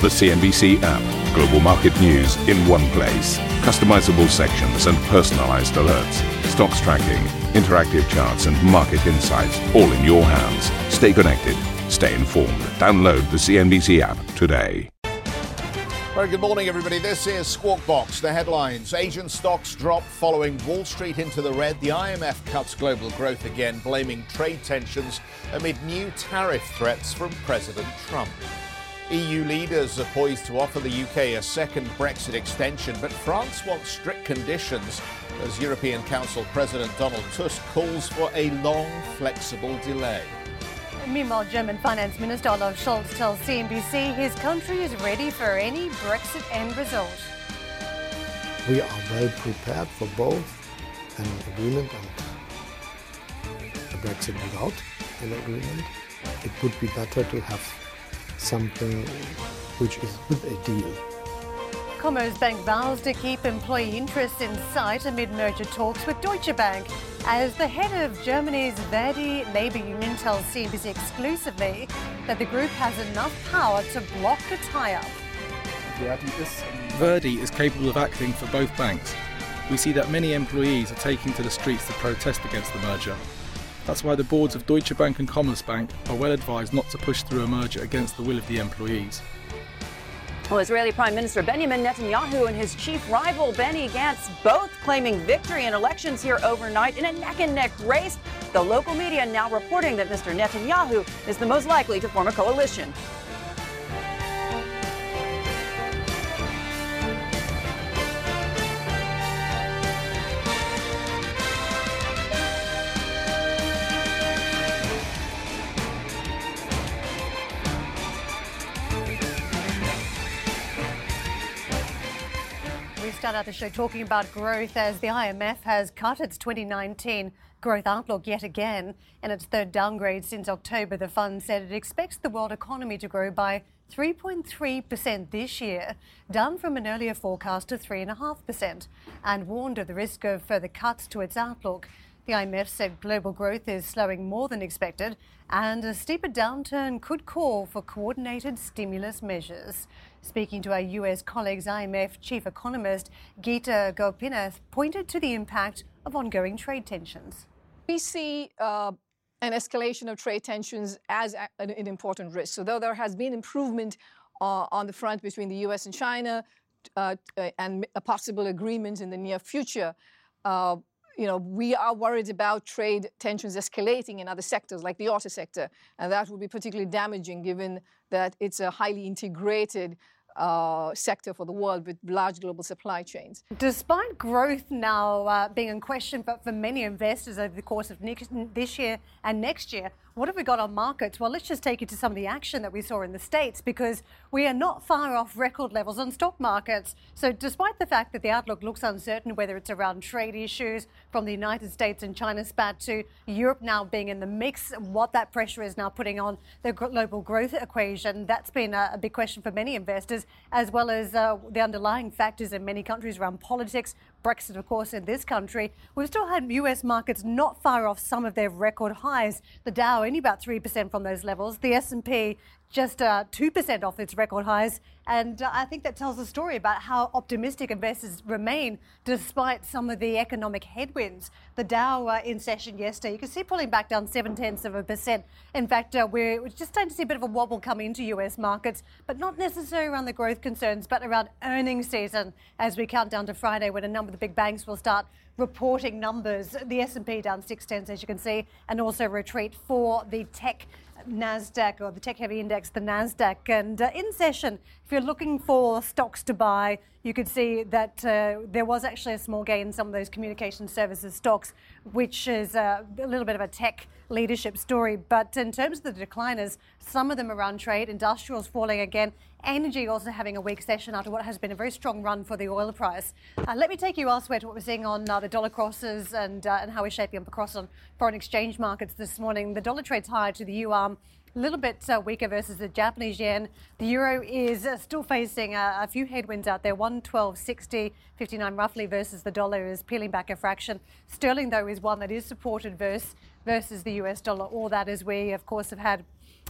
The CNBC app. Global market news in one place. Customizable sections and personalized alerts. Stocks tracking, interactive charts, and market insights all in your hands. Stay connected. Stay informed. Download the CNBC app today. Very good morning, everybody. This is Squawk Box. The headlines Asian stocks drop following Wall Street into the red. The IMF cuts global growth again, blaming trade tensions amid new tariff threats from President Trump. EU leaders are poised to offer the UK a second Brexit extension, but France wants strict conditions as European Council President Donald Tusk calls for a long, flexible delay. Meanwhile, German Finance Minister Olaf Scholz tells CNBC his country is ready for any Brexit end result. We are well prepared for both an agreement and a Brexit without an agreement. It would be better to have something which is with a deal. Commerzbank vows to keep employee interests in sight amid merger talks with Deutsche Bank. As the head of Germany's Verdi labor union tells CNBC exclusively that the group has enough power to block a tie-up. Verdi is capable of acting for both banks. We see that many employees are taking to the streets to protest against the merger. That's why the boards of Deutsche Bank and Commerzbank are well advised not to push through a merger against the will of the employees. Well, Israeli Prime Minister Benjamin Netanyahu and his chief rival Benny Gantz both claiming victory in elections here overnight in a neck and neck race. The local media now reporting that Mr. Netanyahu is the most likely to form a coalition. Start the show talking about growth as the IMF has cut its 2019 growth outlook yet again. In its third downgrade since October, the fund said it expects the world economy to grow by 3.3% this year, down from an earlier forecast of 3.5%, and warned of the risk of further cuts to its outlook. The IMF said global growth is slowing more than expected, and a steeper downturn could call for coordinated stimulus measures. Speaking to our US colleagues, IMF chief economist Geeta Gopinath pointed to the impact of ongoing trade tensions. We see uh, an escalation of trade tensions as an, an, important risk. So, though there has been improvement uh, on the front between the US and China uh, and a possible agreement in the near future, uh, you know, we are worried about trade tensions escalating in other sectors like the auto sector, and that would be particularly damaging given that it's a highly integrated uh, sector for the world with large global supply chains. Despite growth now uh, being in question, but for many investors over the course of next, this year and next year, what have we got on markets? Well, let's just take you to some of the action that we saw in the States because we are not far off record levels on stock markets. So, despite the fact that the outlook looks uncertain, whether it's around trade issues from the United States and China spat to Europe now being in the mix, and what that pressure is now putting on the global growth equation, that's been a, a big question for many investors, as well as uh, the underlying factors in many countries around politics, Brexit, of course, in this country. We've still had US markets not far off some of their record highs. The Dow only about 3% from those levels. The S&P just uh, 2% off its record highs. And uh, I think that tells a story about how optimistic investors remain despite some of the economic headwinds. The Dow uh, in session yesterday, you can see pulling back down seven tenths of a percent. In fact, uh, we're just starting to see a bit of a wobble come into US markets, but not necessarily around the growth concerns, but around earnings season as we count down to Friday when a number of the big banks will start reporting numbers. The S&P down six tenths, as you can see, and also retreat for the tech NASDAQ or the tech heavy index, the NASDAQ. And uh, in session, if you're looking for stocks to buy, you could see that uh, there was actually a small gain in some of those communication services stocks, which is uh, a little bit of a tech leadership story. But in terms of the decliners, some of them around trade, industrials falling again, energy also having a weak session after what has been a very strong run for the oil price. Uh, let me take you elsewhere to what we're seeing on uh, the dollar crosses and, uh, and how we're shaping up across on foreign exchange markets this morning. The dollar trades higher to the yuan a little bit uh, weaker versus the Japanese yen. The euro is uh, still facing a, few headwinds out there 112.60, 59 roughly versus the dollar is peeling back a fraction. Sterling, though, is one that is supported versus, versus the US dollar. All that as we, of course, have had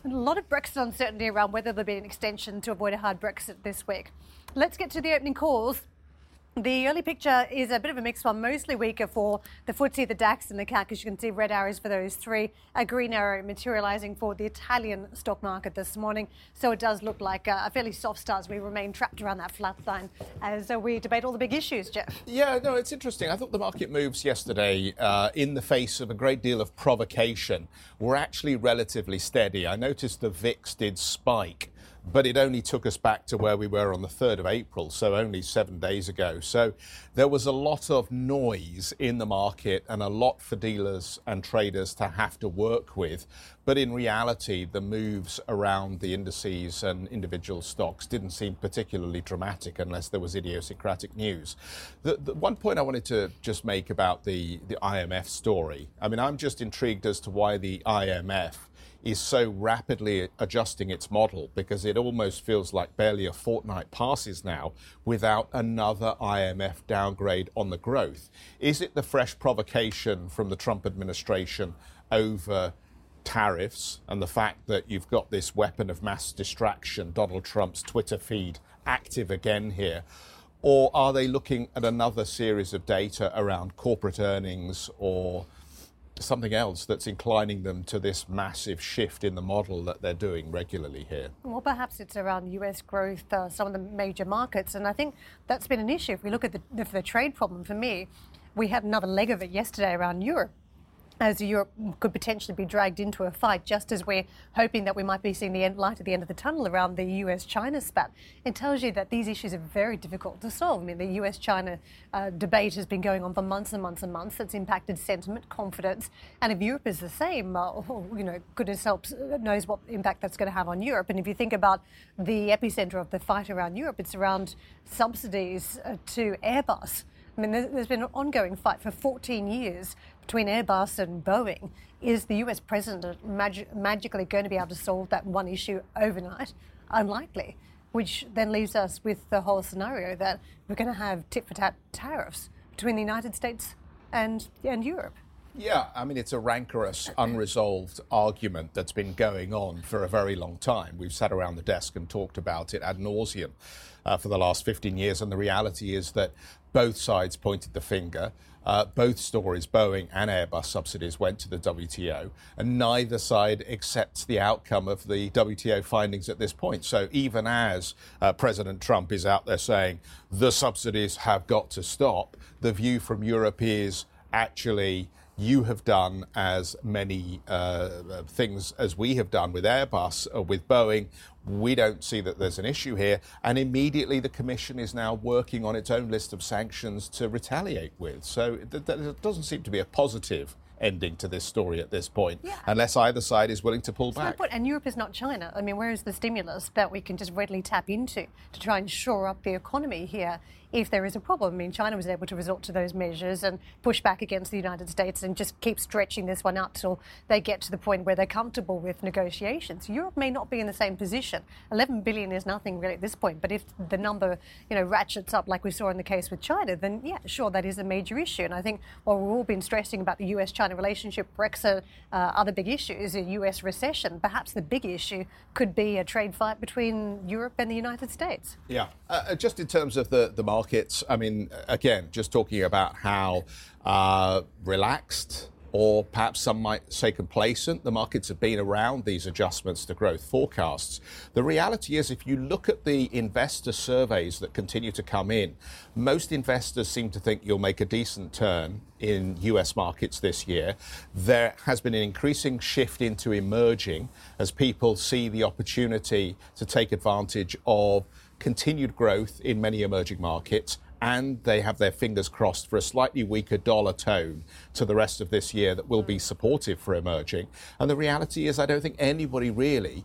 A lot of Brexit uncertainty around whether there'll be an extension to avoid a hard Brexit this week. Let's get to the opening calls. The early picture is a bit of a mixed one, mostly weaker for the FTSE, the DAX, and the CAC. As you can see, red arrows for those three, a green arrow materialising for the Italian stock market this morning. So it does look like a fairly soft start as we remain trapped around that flat line as uh, we debate all the big issues, Geoff. Yeah, no, it's interesting. I thought the market moves yesterday uh, in the face of a great deal of provocation were actually relatively steady. I noticed the VIX did spike but it only took us back to where we were on the 3rd of April, so only seven days ago. So there was a lot of noise in the market and a lot for dealers and traders to have to work with. But in reality, the moves around the indices and individual stocks didn't seem particularly dramatic unless there was idiosyncratic news. The, the one point I wanted to just make about the, the IMF story I mean, I'm just intrigued as to why the IMF is so rapidly adjusting its model because it almost feels like barely a fortnight passes now without another IMF downgrade on the growth. Is it the fresh provocation from the Trump administration over tariffs and the fact that you've got this weapon of mass distraction, Donald Trump's Twitter feed, active again here? Or are they looking at another series of data around corporate earnings or something else that's inclining them to this massive shift in the model that they're doing regularly here? Well, perhaps it's around US growth, uh, some of the major markets. And I think that's been an issue. If we look at the, the, the trade problem for me, we had another leg of it yesterday around Europe as Europe could potentially be dragged into a fight, just as we're hoping that we might be seeing the end, light at the end of the tunnel around the US China spat. It tells you that these issues are very difficult to solve. I mean, the US China uh, debate has been going on for months and months and months. It's impacted sentiment, confidence. And if Europe is the same, uh, you know, goodness helps, knows what impact that's going to have on Europe. And if you think about the epicenter of the fight around Europe, it's around subsidies uh, to Airbus. I mean, there's been an ongoing fight for 14 years between Airbus and Boeing. Is the US president mag- magically going to be able to solve that one issue overnight? Unlikely. Which then leaves us with the whole scenario that we're going to have tit for tat tariffs between the United States and, and Europe. Yeah, I mean, it's a rancorous, unresolved argument that's been going on for a very long time. We've sat around the desk and talked about it ad nauseum uh, for the last 15 years, and the reality is that both sides pointed the finger. Uh, both stories, Boeing and Airbus subsidies, went to the WTO, and neither side accepts the outcome of the WTO findings at this point. So even as uh, President Trump is out there saying the subsidies have got to stop, the view from Europe is actually you have done as many uh, things as we have done with Airbus or with Boeing. We don't see that there's an issue here. And immediately the Commission is now working on its own list of sanctions to retaliate with. So it, doesn't seem to be a positive ending to this story at this point, yeah. unless either side is willing to pull back. And Europe is not China. I mean, where is the stimulus that we can just readily tap into to try and shore up the economy here if there is a problem. I mean, China was able to resort to those measures and push back against the United States and just keep stretching this one out till they get to the point where they're comfortable with negotiations. Europe may not be in the same position. 11 billion is nothing really at this point, but if the number, you know, ratchets up like we saw in the case with China, then yeah, sure, that is a major issue. And I think while we've all been stressing about the US-China relationship, Brexit, uh, other big issues, a US recession, perhaps the big issue could be a trade fight between Europe and the United States. Yeah, uh, uh just in terms of the, the market markets. I mean, again, just talking about how uh, relaxed or perhaps some might say complacent. The markets have been around these adjustments to growth forecasts. The reality is, if you look at the investor surveys that continue to come in, most investors seem to think you'll make a decent turn in US markets this year. There has been an increasing shift into emerging as people see the opportunity to take advantage of continued growth in many emerging markets, and they have their fingers crossed for a slightly weaker dollar tone to the rest of this year that will be supportive for emerging. And the reality is, I don't think anybody really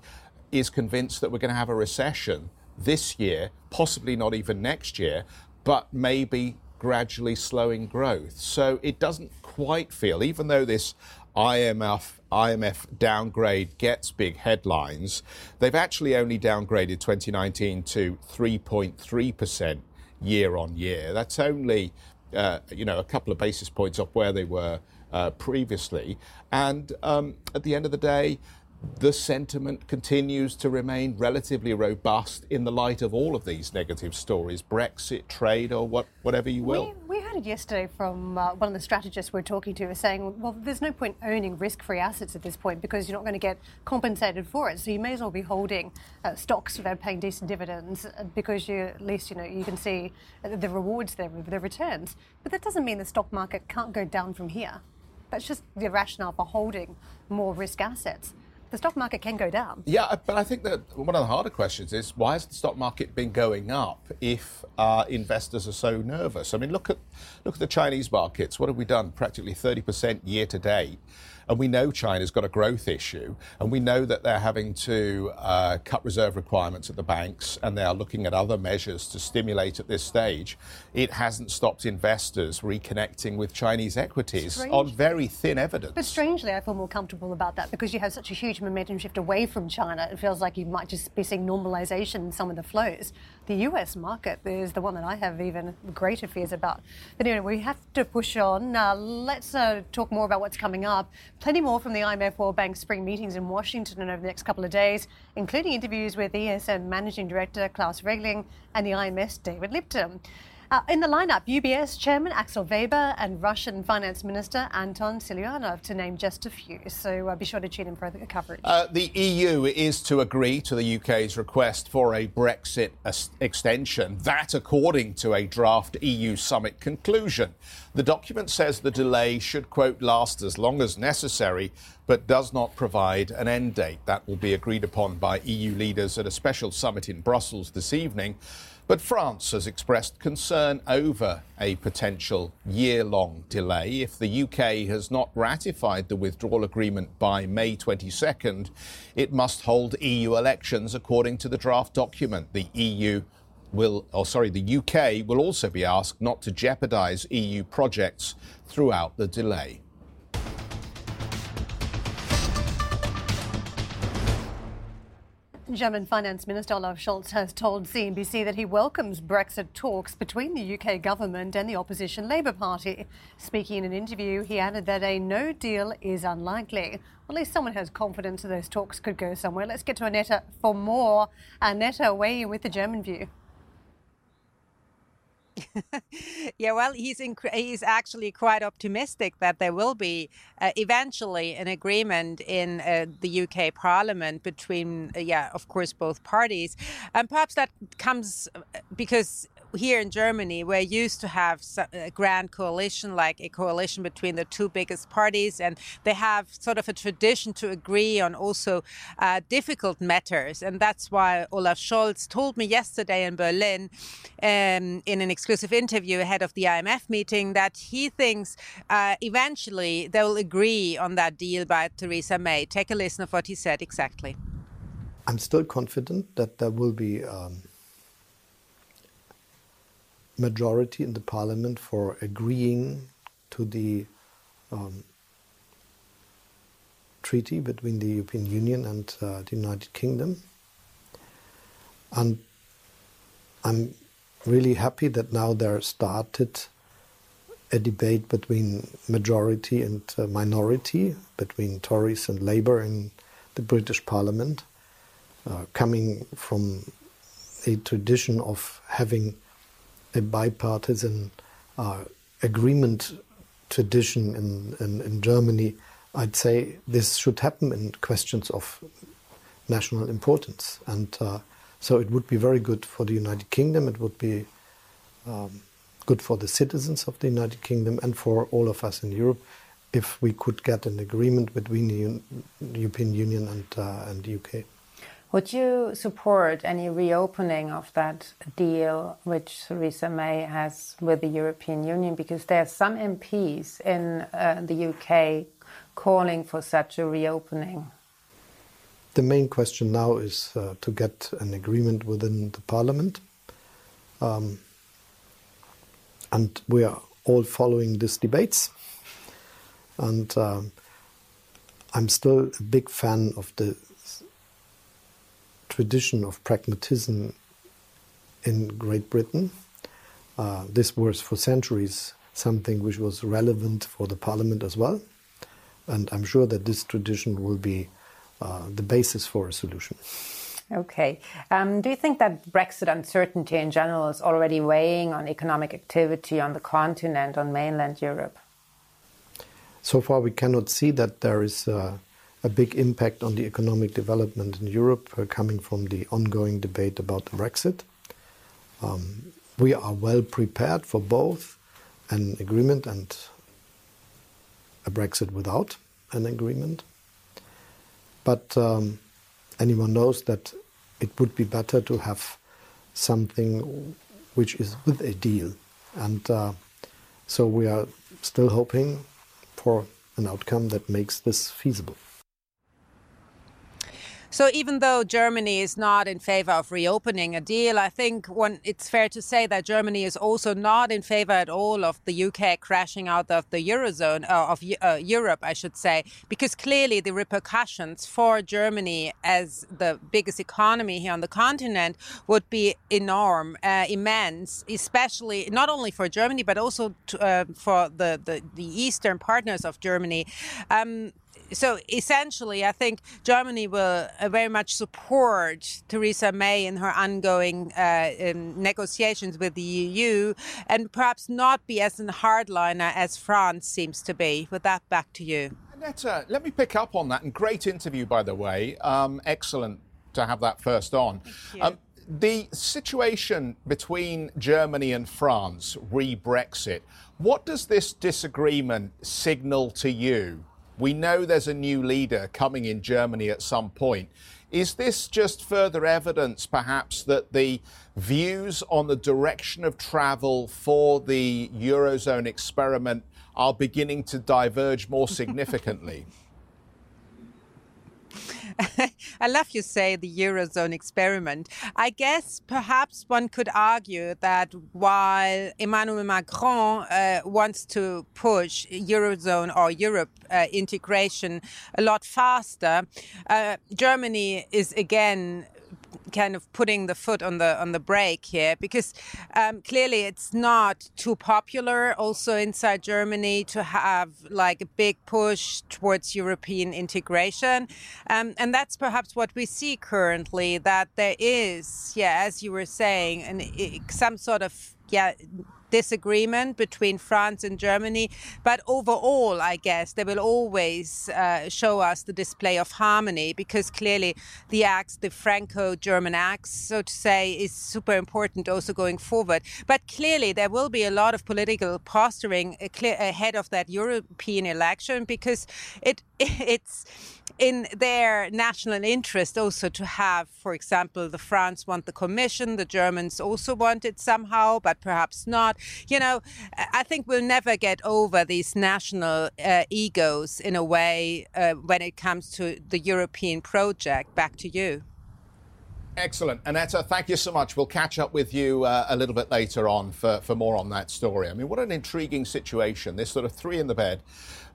is convinced that we're going to have a recession this year, possibly not even next year, but maybe gradually slowing growth. So it doesn't quite feel, even though this IMF IMF downgrade gets big headlines, they've actually only downgraded 2019 to 3.3% year on year. That's only uh, you know a couple of basis points off where they were uh, previously. And um, at the end of the day, the sentiment continues to remain relatively robust in the light of all of these negative stories Brexit, trade, or what, whatever you will. We, we heard it yesterday from uh, one of the strategists we're talking to, saying, well, there's no point owning risk free assets at this point because you're not going to get compensated for it. So you may as well be holding uh, stocks are paying decent dividends uh, because you, at least you know you can see the rewards there the returns. But that doesn't mean the stock market can't go down from here. That's just the rationale for holding more risk assets the stock market can go down. Yeah, but I think that one of the harder questions is why has the stock market been going up if uh, investors are so nervous? I mean, look at look at the Chinese markets. What have we done? Practically 30% year to date. And we know China's got a growth issue, and we know that they're having to uh, cut reserve requirements at the banks, and they are looking at other measures to stimulate at this stage. It hasn't stopped investors reconnecting with Chinese equities Strange. on very thin evidence. But strangely, I feel more comfortable about that because you have such a huge momentum shift away from China. It feels like you might just be seeing normalization in some of the flows. The US market is the one that I have even greater fears about. But anyway, we have to push on. Uh, let's uh, talk more about what's coming up. Plenty more from the IMF World Bank spring meetings in Washington over the next couple of days, including interviews with ESM Managing Director Klaus Regling and the IMF's David Lipton. Uh, in the lineup, UBS Chairman Axel Weber and Russian Finance Minister Anton Siluanov, to name just a few. So uh, be sure to tune in for the coverage. Uh, the EU is to agree to the UK's request for a Brexit extension. That, according to a draft EU summit conclusion. The document says the delay should, quote, last as long as necessary, but does not provide an end date. That will be agreed upon by EU leaders at a special summit in Brussels this evening. But France has expressed concern over a potential year long delay. If the UK has not ratified the withdrawal agreement by May 22nd, it must hold EU elections according to the draft document. The EU will, or sorry, the UK will also be asked not to jeopardise EU projects throughout the delay. German Finance Minister Olaf Scholz has told CNBC that he welcomes Brexit talks between the UK government and the opposition Labour Party. Speaking in an interview, he added that a no deal is unlikely. At least someone has confidence that those talks could go somewhere. Let's get to Annette for more. Annette, weighing with the German view. yeah, well, he's inc- he's actually quite optimistic that there will be uh, eventually an agreement in uh, the UK Parliament between, uh, yeah, of course, both parties, and perhaps that comes uh, because here in Germany, we're used to have a grand coalition, like a coalition between the two biggest parties, and they have sort of a tradition to agree on also uh, difficult matters. And that's why Olaf Scholz told me yesterday in Berlin, um, in an exclusive interview ahead of the IMF meeting, that he thinks uh, eventually they will agree on that deal by Theresa May. Take a listen of what he said exactly. I'm still confident that there will be. Um majority in the parliament for agreeing to the um, treaty between the European Union and uh, the United Kingdom. And I'm really happy that now there started a debate between majority and uh, minority, between Tories and Labour in the British Parliament, uh, coming from a tradition of having a bipartisan uh, agreement tradition in, in, in, Germany, I'd say this should happen in questions of national importance. And uh, so it would be very good for the United Kingdom, it would be um, good for the citizens of the United Kingdom and for all of us in Europe if we could get an agreement between the European Union and, uh, and the UK. Would you support any reopening of that deal which Theresa May has with the European Union? Because there are some MPs in uh, the UK calling for such a reopening. The main question now is uh, to get an agreement within the parliament. Um, and we are all following these debates. And um, I'm still a big fan of the tradition of pragmatism in Great Britain. Uh, this was for centuries something which was relevant for the parliament as well. And I'm sure that this tradition will be uh, the basis for a solution. Okay. Um, do you think that Brexit uncertainty in general is already weighing on economic activity on the continent, on mainland Europe? So far, we cannot see that there is uh, a big impact on the economic development in Europe uh, coming from the ongoing debate about Brexit. Um, we are well prepared for both an agreement and a Brexit without an agreement. But um, anyone knows that it would be better to have something which is with a deal. And uh, so we are still hoping for an outcome that makes this feasible. So even though Germany is not in favor of reopening a deal, I think one, it's fair to say that Germany is also not in favor at all of the UK crashing out of the eurozone uh, of uh, Europe, I should say, because clearly the repercussions for Germany as the biggest economy here on the continent would be enormous, uh, immense, especially not only for Germany but also to, uh, for the, the, the eastern partners of Germany. Um, so essentially, I think Germany will uh, very much support Theresa May in her ongoing uh, um, negotiations with the EU, and perhaps not be as a hardliner as France seems to be. With that, back to you. Annette, let me pick up on that. And great interview, by the way. Um, excellent to have that first on. Um, the situation between Germany and France, re Brexit, what does this disagreement signal to you? We know there's a new leader coming in Germany at some point. Is this just further evidence, perhaps, that the views on the direction of travel for the Eurozone experiment are beginning to diverge more significantly? I love you say the Eurozone experiment. I guess perhaps one could argue that while Emmanuel Macron uh, wants to push Eurozone or Europe uh, integration a lot faster, uh, Germany is again kind of putting the foot on the on the brake here because um, clearly it's not too popular also inside Germany to have like a big push towards European integration, um, and that's perhaps what we see currently that there is yeah as you were saying and some sort of yeah disagreement between France and Germany. But overall, I guess they will always uh, show us the display of harmony because clearly the axe, the Franco German axe, so to say, is super important also going forward. But clearly, there will be a lot of political posturing uh, ahead of that European election because it it's in their national interest also to have, for example, the France want the commission, the Germans also want it somehow, but perhaps not. You know, I think we'll never get over these national uh, egos in a way uh, when it comes to the European project. Back to you. Excellent. Annette, thank you so much. We'll catch up with you uh, a little bit later on for, for more on that story. I mean, what an intriguing situation. This sort of three in the bed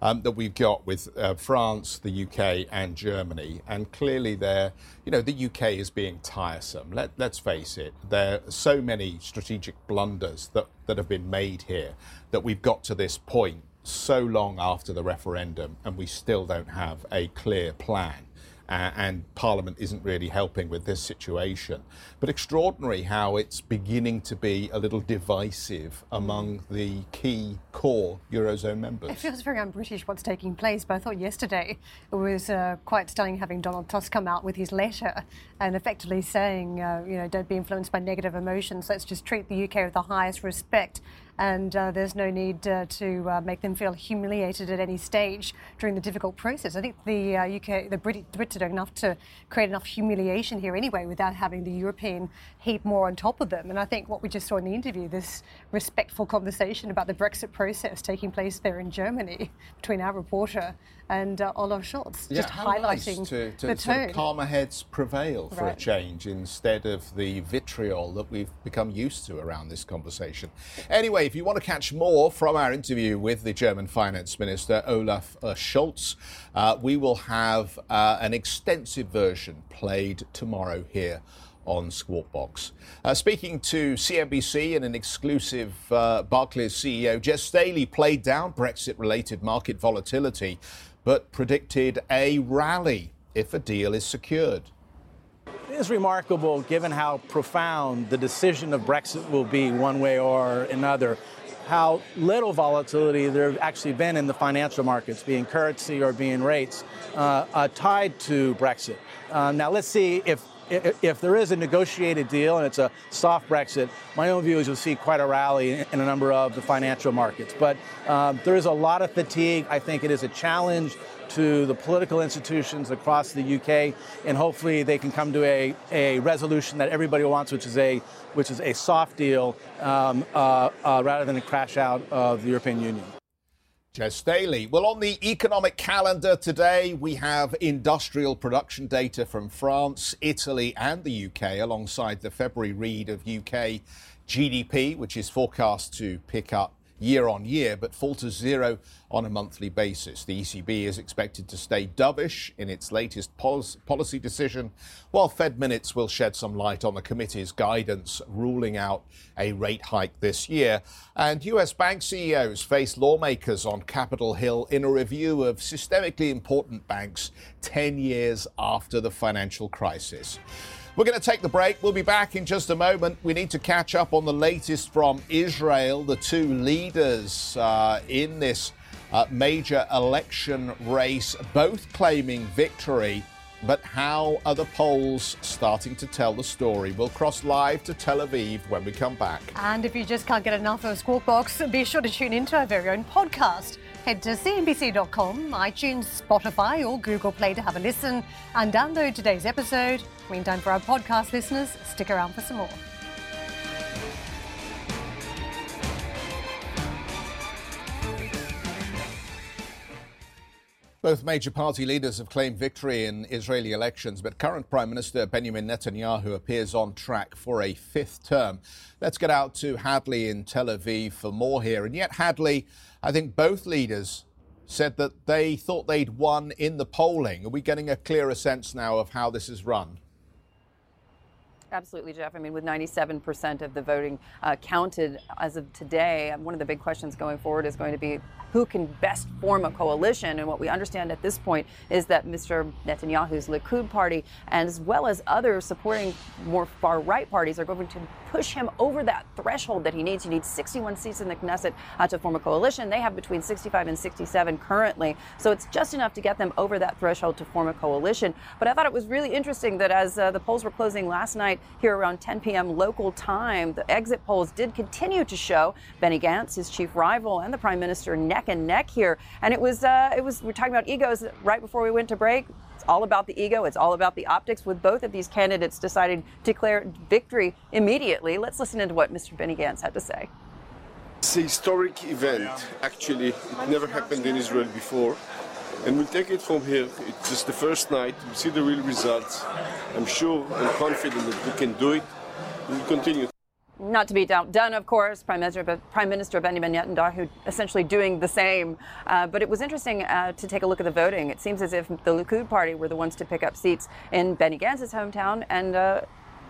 um, that we've got with uh, France, the UK, and Germany. And clearly, there, you know, the UK is being tiresome. Let, let's face it. There are so many strategic blunders that, that have been made here that we've got to this point so long after the referendum, and we still don't have a clear plan uh, and Parliament isn't really helping with this situation. But extraordinary how it's beginning to be a little divisive among the key core Eurozone members. It feels very un British what's taking place, but I thought yesterday it was uh, quite stunning having Donald Tusk come out with his letter and effectively saying, uh, you know, don't be influenced by negative emotions, let's just treat the UK with the highest respect and uh, there's no need uh, to uh, make them feel humiliated at any stage during the difficult process. I think the UK, uh, the Brit- Brits are doing enough to create enough humiliation here anyway without having the European heap more on top of them. And I think what we just saw in the interview, this respectful conversation about the Brexit process taking place there in Germany between our reporter and uh, Olaf Scholz, yeah, just highlighting nice to, to the sort tone. Of calmer heads prevail for right. a change instead of the vitriol that we've become used to around this conversation. Anyway, if you want to catch more from our interview with the German Finance Minister Olaf uh, Scholz, uh, we will have uh, an extensive version played tomorrow here on Squawk Box. Uh, speaking to CNBC in an exclusive uh, Barclays CEO, Jes Staley played down Brexit related market volatility but predicted a rally if a deal is secured. Is remarkable given how profound the decision of Brexit will be one way or another, how little volatility there have actually been in the financial markets, being currency or being rates, uh, uh, tied to Brexit. Uh, now, let's see if if there is a negotiated deal and it's a soft Brexit, my own view is you'll see quite a rally in a number of the financial markets. But um, there is a lot of fatigue. I think it is a challenge to the political institutions across the UK, and hopefully they can come to a, a resolution that everybody wants, which is a which is a soft deal um, uh, uh, rather than a crash out of the European Union. Jes Staley. Well, on the economic calendar today, we have industrial production data from France, Italy, and the UK, alongside the February read of UK GDP, which is forecast to pick up year on year, but fall to zero on a monthly basis. The ECB is expected to stay dovish in its latest policy decision, while Fed minutes will shed some light on the committee's guidance ruling out a rate hike this year. And US bank CEOs face lawmakers on Capitol Hill in a review of systemically important banks 10 years after the financial crisis. We're going to take the break. We'll be back in just a moment. We need to catch up on the latest from Israel. The two leaders uh, in this uh, major election race, both claiming victory. But how are the polls starting to tell the story? We'll cross live to Tel Aviv when we come back. And if you just can't get enough of Squawk Box, be sure to tune into our very own podcast. Head to CNBC.com, iTunes, Spotify, or Google Play to have a listen and download today's episode. Meantime, for our podcast listeners, stick around for some more. Both major party leaders have claimed victory in Israeli elections, but current Prime Minister Benjamin Netanyahu appears on track for a fifth term. Let's get out to Hadley in Tel Aviv for more here. And yet, Hadley, I think both leaders said that they thought they'd won in the polling. Are we getting a clearer sense now of how this is run? Absolutely, Geoff. I mean, with 97% of the voting uh, counted as of today, one of the big questions going forward is going to be who can best form a coalition. And what we understand at this point is that Mr. Netanyahu's Likud party, as well as other supporting more far right parties, are going to push him over that threshold that he needs. He needs 61 seats in the Knesset uh, to form a coalition. They have between 65 and 67 currently. So it's just enough to get them over that threshold to form a coalition. But I thought it was really interesting that as uh, the polls were closing last night here around 10 p.m. local time, the exit polls did continue to show Benny Gantz, his chief rival, and the prime minister neck and neck here. And it was, uh, it was, we're talking about egos right before we went to break. It's all about the ego. It's all about the optics. With both of these candidates deciding to declare victory immediately, let's listen into what Mr. Benny Gantz had to say. It's a historic event. Actually, it never happened in Israel before. And we'll take it from here. It's just the first night. We'll see the real results. I'm sure and confident that we can do it. We'll continue not to be done, of course, Prime Minister, Prime Minister Benjamin Netanyahu essentially doing the same. Uh, but it was interesting uh, to take a look at the voting. It seems as if the Likud party were the ones to pick up seats in Benny Gantz's hometown and uh,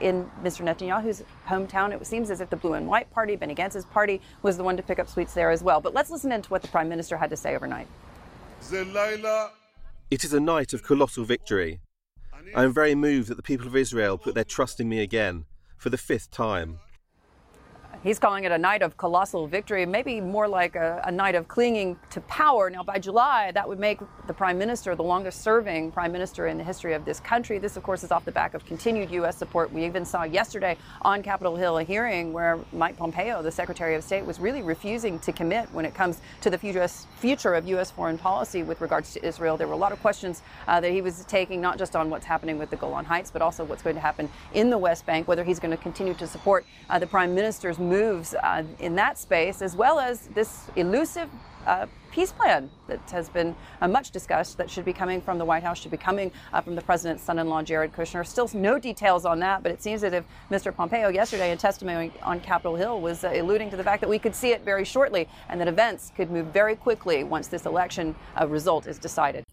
in Mr. Netanyahu's hometown. It seems as if the Blue and White Party, Benny Gantz's party, was the one to pick up seats there as well. But let's listen into what the Prime Minister had to say overnight. It is a night of colossal victory. I am very moved that the people of Israel put their trust in me again for the fifth time. He's calling it a night of colossal victory, maybe more like a, a, night of clinging to power. Now, by July, that would make the prime minister the longest serving prime minister in the history of this country. This, of course, is off the back of continued U.S. support. We even saw yesterday on Capitol Hill a hearing where Mike Pompeo, the Secretary of State, was really refusing to commit when it comes to the future of U.S. foreign policy with regards to Israel. There were a lot of questions uh, that he was taking, not just on what's happening with the Golan Heights, but also what's going to happen in the West Bank, whether he's going to continue to support uh, the prime minister's moves uh, in that space, as well as this elusive uh, peace plan that has been uh, much discussed that should be coming from the White House, should be coming uh, from the president's son in law, Jared Kushner. Still no details on that, but it seems that if Mr. Pompeo yesterday in testimony on Capitol Hill was uh, alluding to the fact that we could see it very shortly and that events could move very quickly once this election uh, result is decided.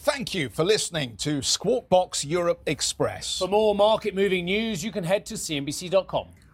Thank you for listening to Squawk Box Europe Express. For more market moving news, you can head to CNBC.com.